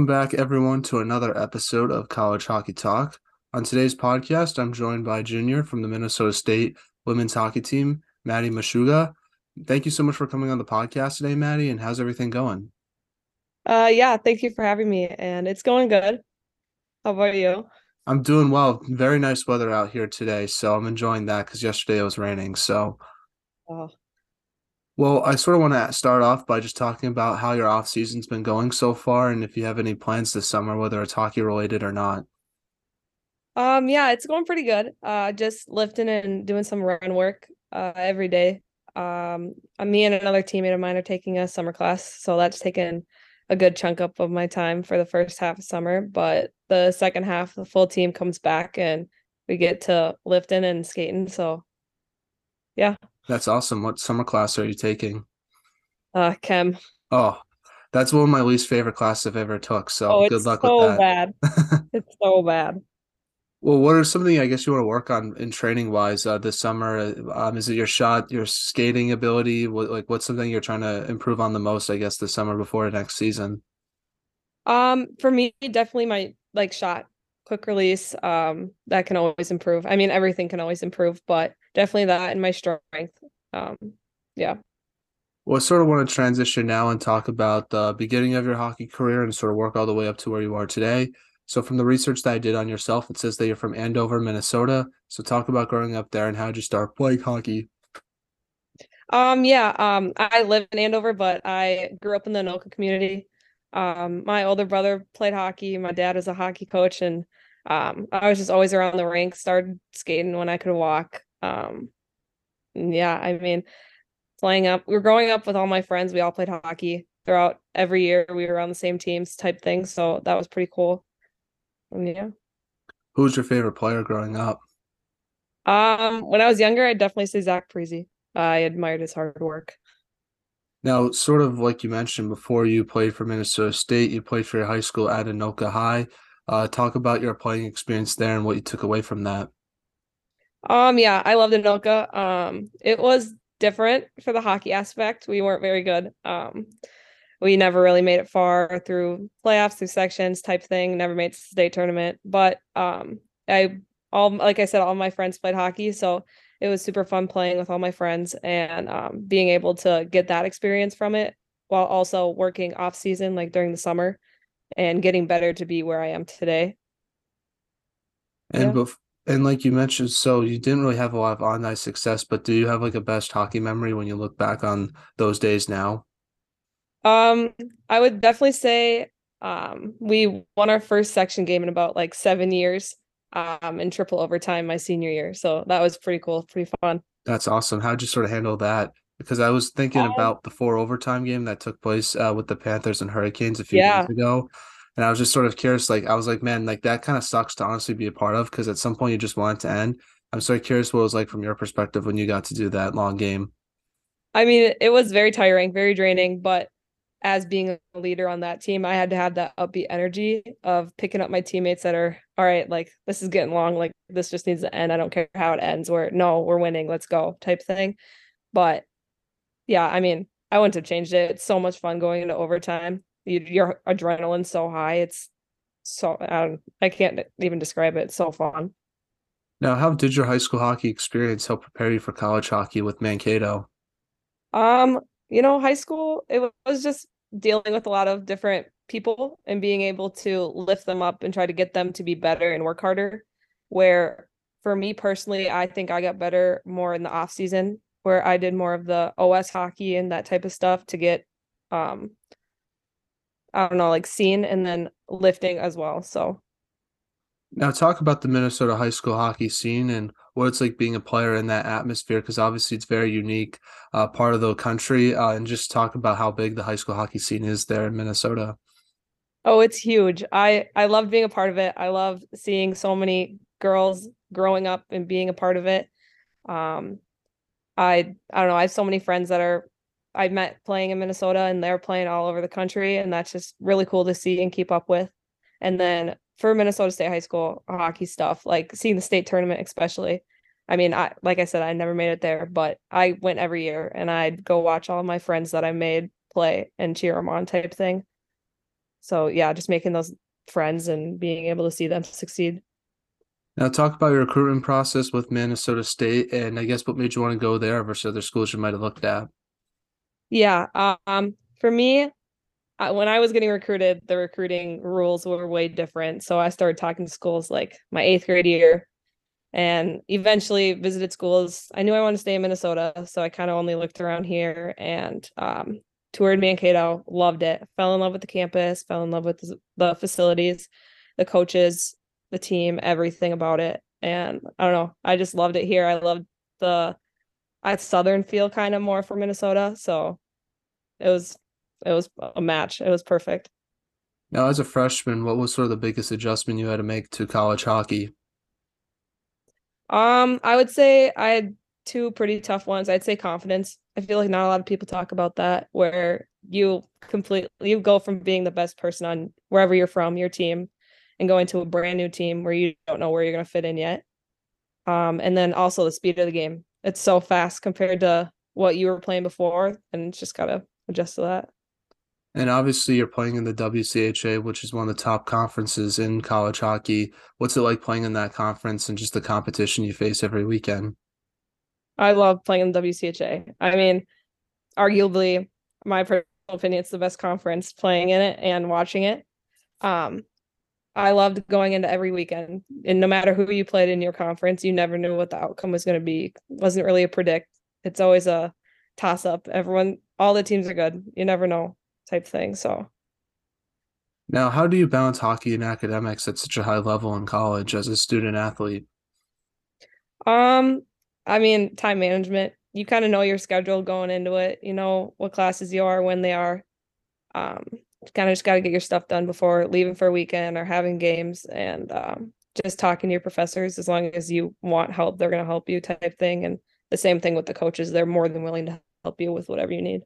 Welcome back, everyone, to another episode of College Hockey Talk. On today's podcast, I'm joined by Junior from the Minnesota State women's hockey team, Maddie Mashuga. Thank you so much for coming on the podcast today, Maddie. And how's everything going? Uh, yeah, thank you for having me, and it's going good. How about you? I'm doing well. Very nice weather out here today, so I'm enjoying that because yesterday it was raining. So, Oh, well, I sort of want to start off by just talking about how your off season's been going so far, and if you have any plans this summer, whether it's hockey related or not. um, yeah, it's going pretty good. Uh, just lifting and doing some run work uh every day. Um, uh, me and another teammate of mine are taking a summer class, so that's taken a good chunk up of my time for the first half of summer. But the second half, the full team comes back and we get to lifting and skating. So, yeah, That's awesome. What summer class are you taking? uh, chem. Oh, that's one of my least favorite classes I've ever took. So Oh, good luck so with that. So bad. It's so bad. Well, what are some of the I guess you want to work on in training wise uh, this summer? Uh, Um, is it your shot, your skating ability? What like what's something you're trying to improve on the most? I guess this summer before next season. Um, for me, definitely my like shot, quick release. Um, that can always improve. I mean, everything can always improve, but definitely that and my strength. Um, yeah. Well, I sort of want to transition now and talk about the beginning of your hockey career and sort of work all the way up to where you are today. So, from the research that I did on yourself, it says that you're from Andover, Minnesota. So, talk about growing up there and how did you start playing hockey? Um, yeah, um, I live in Andover, but I grew up in the Anoka community. Um, my older brother played hockey. My dad was a hockey coach, and um, I was just always around the rink. Started skating when I could walk. Um, yeah, I mean, playing up. we are growing up with all my friends. We all played hockey throughout every year. We were on the same teams, type thing. So that was pretty cool. And yeah. Who was your favorite player growing up? Um, when I was younger, I'd definitely say Zach Parise. I admired his hard work. Now, sort of like you mentioned before, you played for Minnesota State. You played for your high school at Anoka High. Uh, talk about your playing experience there and what you took away from that. Um, yeah, I loved Anoka. Um, it was different for the hockey aspect. We weren't very good. Um, we never really made it far through playoffs, through sections type thing, never made it to the state tournament. But um, I all like I said, all my friends played hockey, so it was super fun playing with all my friends and um, being able to get that experience from it while also working off season, like during the summer, and getting better to be where I am today. And Yeah. bef- and like you mentioned, so you didn't really have a lot of on ice success, but do you have like a best hockey memory when you look back on those days now? Um, I would definitely say um we won our first section game in about like seven years um in triple overtime my senior year. So that was pretty cool, pretty fun. That's awesome. How'd you sort of handle that? Because I was thinking Um, about the four overtime game that took place uh, with the Panthers and Hurricanes a few Yeah. days ago. And I was just sort of curious, like I was like, man, like that kind of sucks to honestly be a part of because at some point you just want it to end. I'm of curious what it was like from your perspective when you got to do that long game. I mean, it was very tiring, very draining, but as being a leader on that team, I had to have that upbeat energy of picking up my teammates that are all right, like this is getting long, like this just needs to end. I don't care how it ends. We're no, we're winning, let's go type thing. But yeah, I mean, I wouldn't have changed it. It's so much fun going into overtime. You, your adrenaline's so high. It's so I I can't even describe it. It's so fun. Now, how did your high school hockey experience help prepare you for college hockey with Mankato? Um, you know, high school, it was just dealing with a lot of different people and being able to lift them up and try to get them to be better and work harder. Where for me personally, I think I got better more in the off season where I did more of the OS hockey and that type of stuff to get um I don't know, like seen and then lifting as well. So Now, talk about the Minnesota high school hockey scene and what it's like being a player in that atmosphere, because obviously it's very unique, uh, part of the country, uh, and just talk about how big the high school hockey scene is there in Minnesota. Oh, it's huge. I I loved being a part of it. I love seeing so many girls growing up and being a part of it. Um, I I don't know. I have so many friends that are I met playing in Minnesota and they're playing all over the country, and that's just really cool to see and keep up with. And then for Minnesota State High School hockey stuff, like seeing the state tournament, especially. I mean, I like I said, I never made it there, but I went every year and I'd go watch all my friends that I made play and cheer them on type thing. so yeah, just making those friends and being able to see them succeed. Now, talk about your recruitment process with Minnesota State, and I guess what made you want to go there versus other schools you might have looked at. Yeah, um, for me, when I was getting recruited, the recruiting rules were way different. So I started talking to schools like my eighth grade year, and eventually visited schools. I knew I wanted to stay in Minnesota, so I kind of only looked around here and um, toured Mankato. Loved it. Fell in love with the campus. Fell in love with the facilities, the coaches, the team, everything about it. And I don't know. I just loved it here. I loved the I southern feel kind of more for Minnesota. So it was it was a match. It was perfect. Now, as a freshman, what was sort of the biggest adjustment you had to make to college hockey? Um, I would say I had two pretty tough ones. I'd say confidence. I feel like not a lot of people talk about that, where you completely you go from being the best person on wherever you're from, your team, and going to a brand new team where you don't know where you're gonna fit in yet. Um, and then also the speed of the game. It's so fast compared to what you were playing before, and it's just gotta adjust to that. And obviously, you're playing in the WCHA, which is one of the top conferences in college hockey. What's it like playing in that conference and just the competition you face every weekend? I love playing in the WCHA. I mean, arguably, my personal opinion, it's the best conference playing in it and watching it. Um, I loved going into every weekend, and no matter who you played in your conference, you never knew what the outcome was going to be. It wasn't really a predict. It's always a toss up. Everyone, all the teams are good. You never know type thing. So now, how do you balance hockey and academics at such a high level in college as a student athlete? Um, I mean, time management. You kind of know your schedule going into it. You know what classes you are, when they are. Um, kind of just got to get your stuff done before leaving for a weekend or having games, and um, just talking to your professors. As long as you want help, they're going to help you, type thing. And the same thing with the coaches; they're more than willing to help you with whatever you need.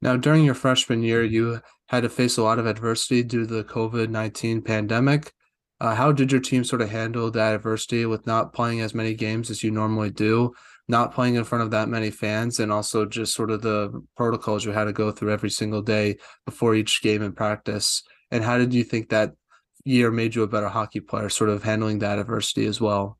Now, during your freshman year, you had to face a lot of adversity due to the COVID 19 pandemic. Uh, how did your team sort of handle that adversity with not playing as many games as you normally do, not playing in front of that many fans, and also just sort of the protocols you had to go through every single day before each game and practice? And how did you think that year made you a better hockey player, sort of handling that adversity as well?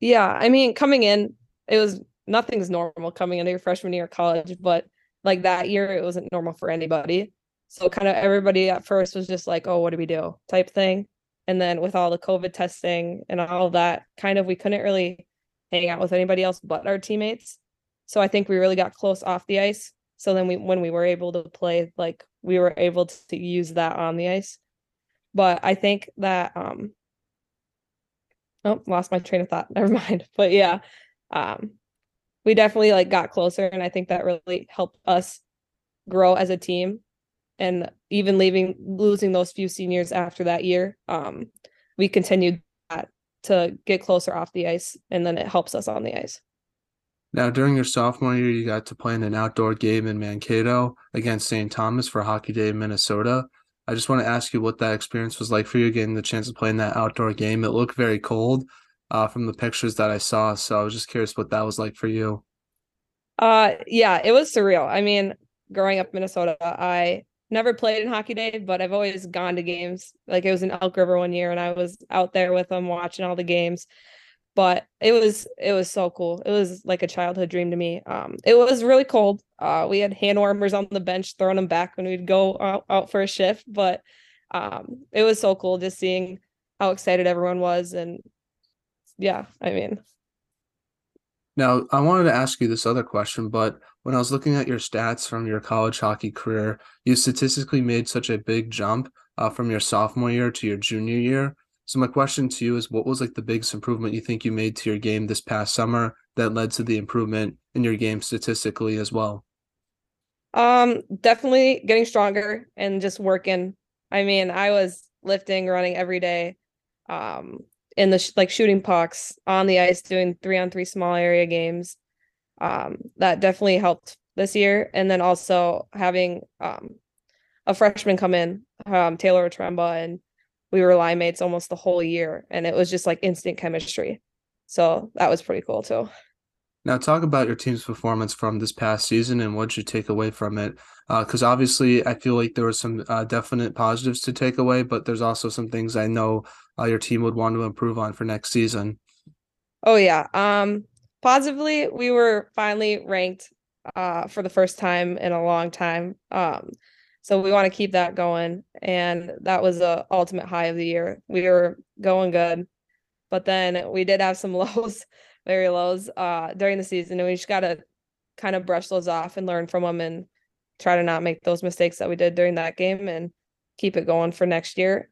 Yeah, I mean, coming in, it was nothing's normal coming into your freshman year of college, but like that year it wasn't normal for anybody so kind of everybody at first was just like oh what do we do type thing and then with all the covid testing and all that kind of we couldn't really hang out with anybody else but our teammates. So i think we really got close off the ice. So then we when we were able to play like we were able to use that on the ice. But i think that um oh lost my train of thought. Never mind. But yeah um we definitely like got closer and I think that really helped us grow as a team. And even leaving losing those few seniors after that year um we continued that to get closer off the ice and then it helps us on the ice now during your sophomore year you got to play in an outdoor game in mankato against st thomas for hockey day in minnesota i just want to ask you what that experience was like for you getting the chance to play in that outdoor game it looked very cold uh, from the pictures that I saw. So I was just curious what that was like for you. Uh, yeah, it was surreal. I mean, growing up in Minnesota, I never played in hockey day, but I've always gone to games. Like it was in Elk River one year, and I was out there with them watching all the games. But it was it was so cool. It was like a childhood dream to me. Um, it was really cold. Uh, we had hand warmers on the bench throwing them back when we'd go out, out for a shift. But um, it was so cool just seeing how excited everyone was and yeah, I mean. Now, I wanted to ask you this other question, but when I was looking at your stats from your college hockey career, you statistically made such a big jump uh, from your sophomore year to your junior year. So my question to you is what was like the biggest improvement you think you made to your game this past summer that led to the improvement in your game statistically as well? Um definitely getting stronger and just working. I mean, I was lifting, running every day. Um in the sh- like shooting pucks on the ice doing three on three small area games um that definitely helped this year and then also having um a freshman come in um taylor tremba and we were line mates almost the whole year and it was just like instant chemistry so that was pretty cool too Now, talk about your team's performance from this past season and what you take away from it. Uh, because uh, obviously, I feel like there were some uh, definite positives to take away, but there's also some things I know uh, your team would want to improve on for next season. Oh yeah. Um, positively, we were finally ranked uh, for the first time in a long time. Um, so we want to keep that going, and that was the ultimate high of the year. We were going good, but then we did have some lows very lows uh during the season and we just got to kind of brush those off and learn from them and try to not make those mistakes that we did during that game and keep it going for next year.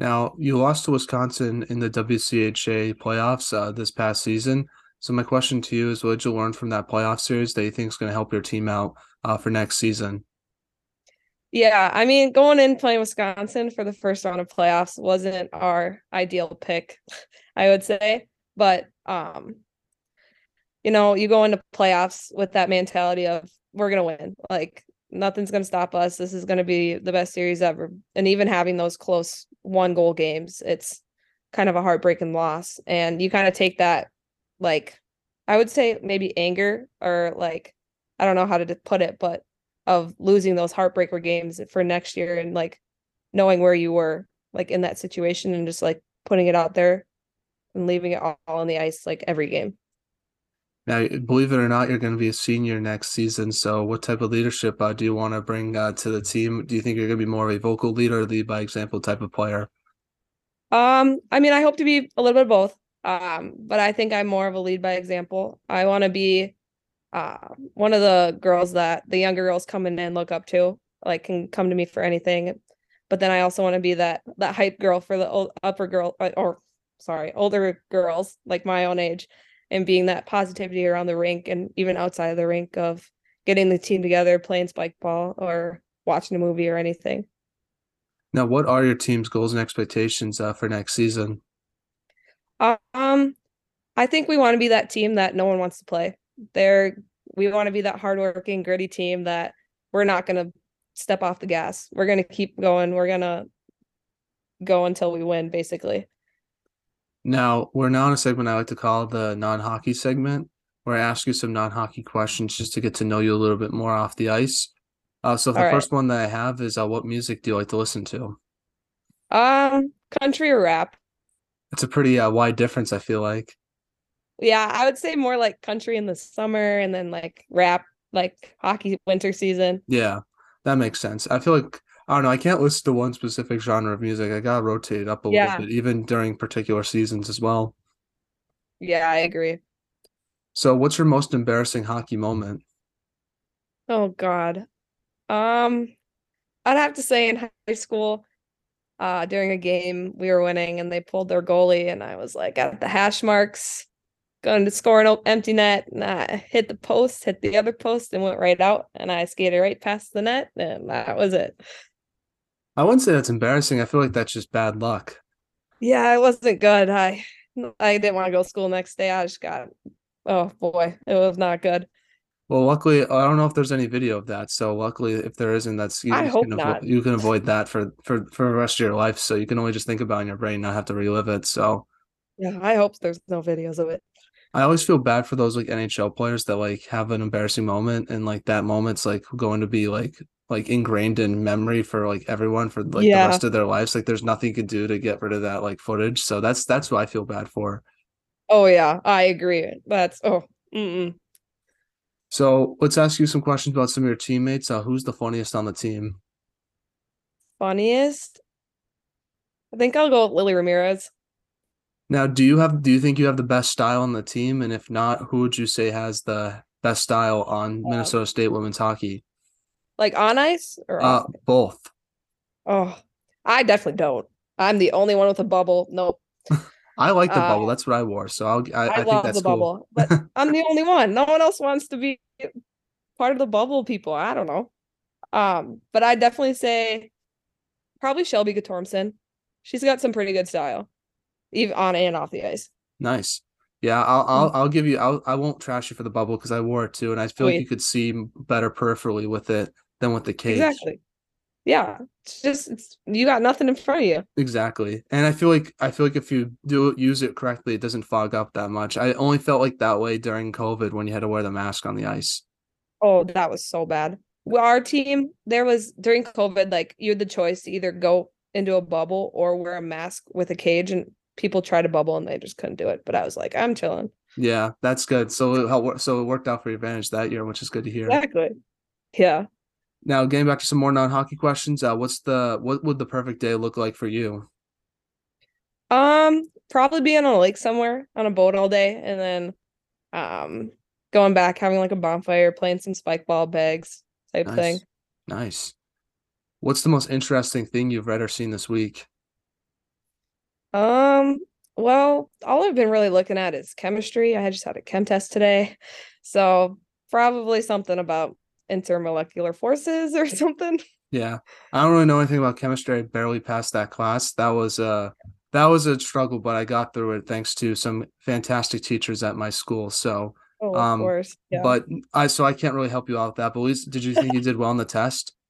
Now, you lost to Wisconsin in the WCHA playoffs uh, this past season. So my question to you is what did you learn from that playoff series that you think is going to help your team out uh, for next season? Yeah, I mean, going in playing Wisconsin for the first round of playoffs wasn't our ideal pick, I would say. But um, you know, you go into playoffs with that mentality of we're gonna win. Like nothing's gonna stop us. This is gonna be the best series ever. And even having those close one goal games, it's kind of a heartbreaking loss. And you kind of take that like I would say maybe anger or like I don't know how to put it, but of losing those heartbreaker games for next year and like knowing where you were like in that situation and just like putting it out there and leaving it all on the ice like every game. Now, believe it or not, you're going to be a senior next season. So, what type of leadership uh, do you want to bring uh, to the team? Do you think you're going to be more of a vocal leader, lead by example type of player? Um, I mean, I hope to be a little bit of both. Um, but I think I'm more of a lead by example. I want to be uh, one of the girls that the younger girls come in and look up to, like can come to me for anything. But then I also want to be that that hype girl for the old, upper girl uh, or sorry, older girls like my own age and being that positivity around the rink and even outside of the rink of getting the team together, playing spike ball or watching a movie or anything. Now, what are your team's goals and expectations uh, for next season? Um, I think we want to be that team that no one wants to play they're we want to be that hardworking, gritty team that we're not going to step off the gas. We're going to keep going. We're going to go until we win, basically. Now, we're now in a segment I like to call the non hockey segment, where I ask you some non hockey questions just to get to know you a little bit more off the ice. Uh, so, the All first right. one that I have is uh, what music do you like to listen to? Um, country or rap? It's a pretty uh, wide difference, I feel like yeah, I would say more like country in the summer and then like rap like hockey winter season. Yeah, that makes sense. I feel like I don't know. I can't listen to one specific genre of music. I gotta rotate up a yeah. little bit, even during particular seasons as well. Yeah, I agree. So, what's your most embarrassing hockey moment? Oh God, um, I'd have to say in high school, uh, during a game we were winning and they pulled their goalie, and I was like at the hash marks going to score an empty net and I hit the post, hit the other post, and went right out. And I skated right past the net, and that was it. I wouldn't say that's embarrassing. I feel like that's just bad luck. Yeah, it wasn't good. I I didn't want to go to school next day. I just got oh boy, it was not good. Well, luckily, I don't know if there's any video of that. So, luckily, if there isn't, that's you, I hope can not. Avo- you can avoid that for for for the rest of your life. So you can only just think about in your brain, not have to relive it. So, yeah, I hope there's no videos of it. I always feel bad for those like NHL players that like have an embarrassing moment and like that moment's like going to be like like ingrained in memory for like everyone for like yeah. the rest of their lives. Like there's nothing you can do to get rid of that like footage. So that's that's what I feel bad for. Oh yeah, I agree. That's oh. Mm-mm. So let's ask you some questions about some of your teammates. Uh, who's the funniest on the team? Funniest? I think I'll go with Lily Ramirez. Now, do you have do you think you have the best style on the team? And if not, who would you say has the best style on Minnesota State women's hockey? Like on ice or uh, both? Oh, I definitely don't. I'm the only one with a bubble. Nope. I like the uh, bubble. That's what I wore. So I'll, I, I, I think that's the cool. bubble. But I'm the only one. No one else wants to be part of the bubble people. I don't know. Um, but I definitely say probably Shelby Guttormson. She's got some pretty good style even on and off the ice. Nice. Yeah, I'll I'll, mm. I'll give you. I'll I won't trash you for the bubble because I wore it too, and I feel Wait. like you could see better peripherally with it than with the cage. Exactly. yeah, it's just it's you got nothing in front of you. Exactly. And I feel like I feel like if you do use it correctly, it doesn't fog up that much. I only felt like that way during COVID when you had to wear the mask on the ice. Oh, that was so bad. Well, our team, there was during COVID, like you had the choice to either go into a bubble or wear a mask with a cage, and people tried to bubble and they just couldn't do it. But I was like, I'm chilling. Yeah, that's good. So it helped, so it worked out for your advantage that year, which is good to hear. Exactly. Yeah. Now, getting back to some more non-hockey questions, uh, what's the what would the perfect day look like for you? Um, probably being on a lake somewhere on a boat all day, and then, um, going back having like a bonfire, playing some spike ball bags type Nice. thing. Nice. What's the most interesting thing you've read or seen this week? Um, well, all I've been really looking at is chemistry. I just had a chem test today, so probably something about intermolecular forces or something. Yeah, I don't really know anything about chemistry. I barely passed that class. That was a that was a struggle, but I got through it thanks to some fantastic teachers at my school. So, Oh, of Um, course. Yeah. but I so I can't really help you out with that. But at least, did you think you did well on the test?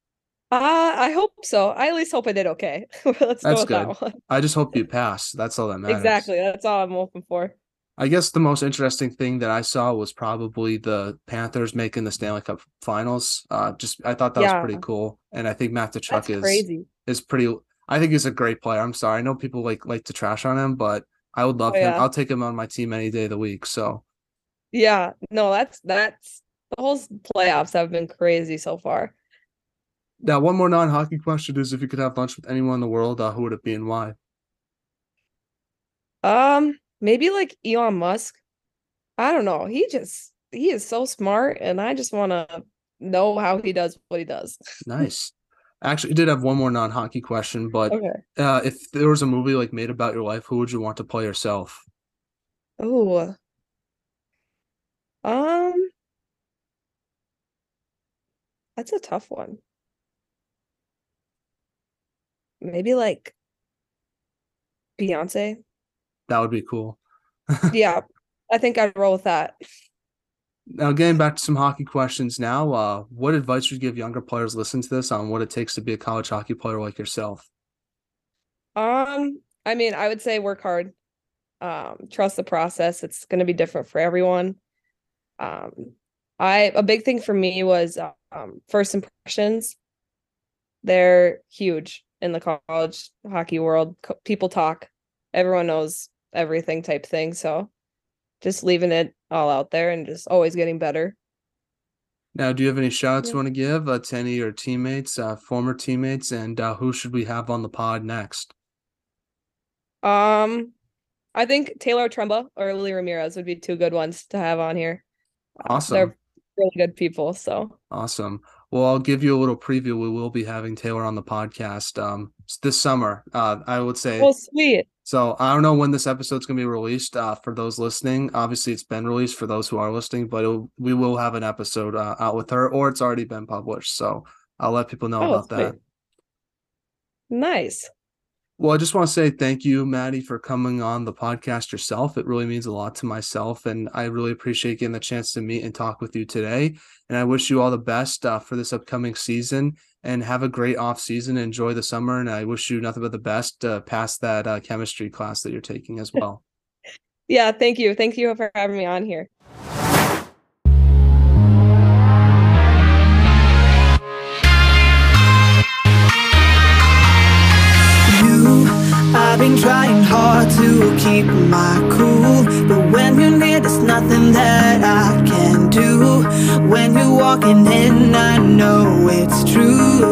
Uh, I hope so. I at least hope I did okay. Let's go That's with good. that one. I just hope you pass. That's all that matters. Exactly. That's all I'm hoping for. I guess the most interesting thing that I saw was probably the Panthers making the Stanley Cup Finals. Uh, just I thought that was pretty cool, and I think Matt That's Tkachuk is crazy. is pretty. I think he's a great player. I'm sorry, I know people like like to trash on him, but I would love Oh, him. yeah. I'll take him on my team any day of the week. So Yeah. No, that's that's the whole playoffs have been crazy so far. now, one more non-hockey question is: If you could have lunch with anyone in the world, uh, who would it be and why? Um, maybe like Elon Musk. I don't know. He just he is so smart, and I just want to know how he does what he does. Nice. I actually did have one more non-hockey question, but Okay. uh, if there was a movie like made about your life, who would you want to play yourself? Oh. Um, that's a tough one. Maybe like Beyonce. That would be cool. Yeah, I think I'd roll with that. Now, getting back to some hockey questions now, uh, what advice would you give younger players listening to this on what it takes to be a college hockey player like yourself? Um, I mean, I would say work hard. Um, trust the process. It's going to be different for everyone. Um, I a big thing for me was um first impressions. They're huge in the college hockey world. Co- People talk. Everyone knows everything type thing. So just leaving it all out there and just always getting better. Now, do you have any shout outs Yeah. you want to give uh, to any of your teammates, uh, former teammates, and uh, who should we have on the pod next? Um, I think Taylor Trumba or Lily Ramirez would be two good ones to have on here. Awesome. They're really good people. So Awesome. Well, I'll give you a little preview. We will be having Taylor on the podcast um, this summer. Uh, I would say oh sweet. So I don't know when this episode's going to be released uh, for those listening. Obviously, it's been released for those who are listening, but it'll, we will have an episode uh, out with her, or it's already been published. So I'll let people know Oh, about that. Nice. Well, I just want to say thank you, Maddie, for coming on the podcast yourself. It really means a lot to myself, and I really appreciate getting the chance to meet and talk with you today. And I wish you all the best uh, for this upcoming season. And have a great off season. Enjoy the summer, and I wish you nothing but the best to pass that uh, chemistry class that you're taking as well. Yeah, thank you. Thank you for having me on here. been trying hard to keep my cool. But when you're near, there's nothing that I can do. When you're walking in, I know it's true.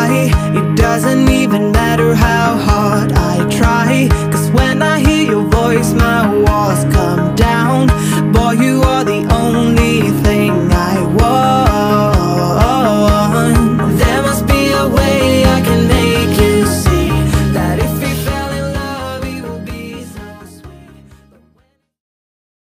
I, it doesn't even matter how hard I try. Cause when I hear your voice, my walls come down. Boy, you are the only thing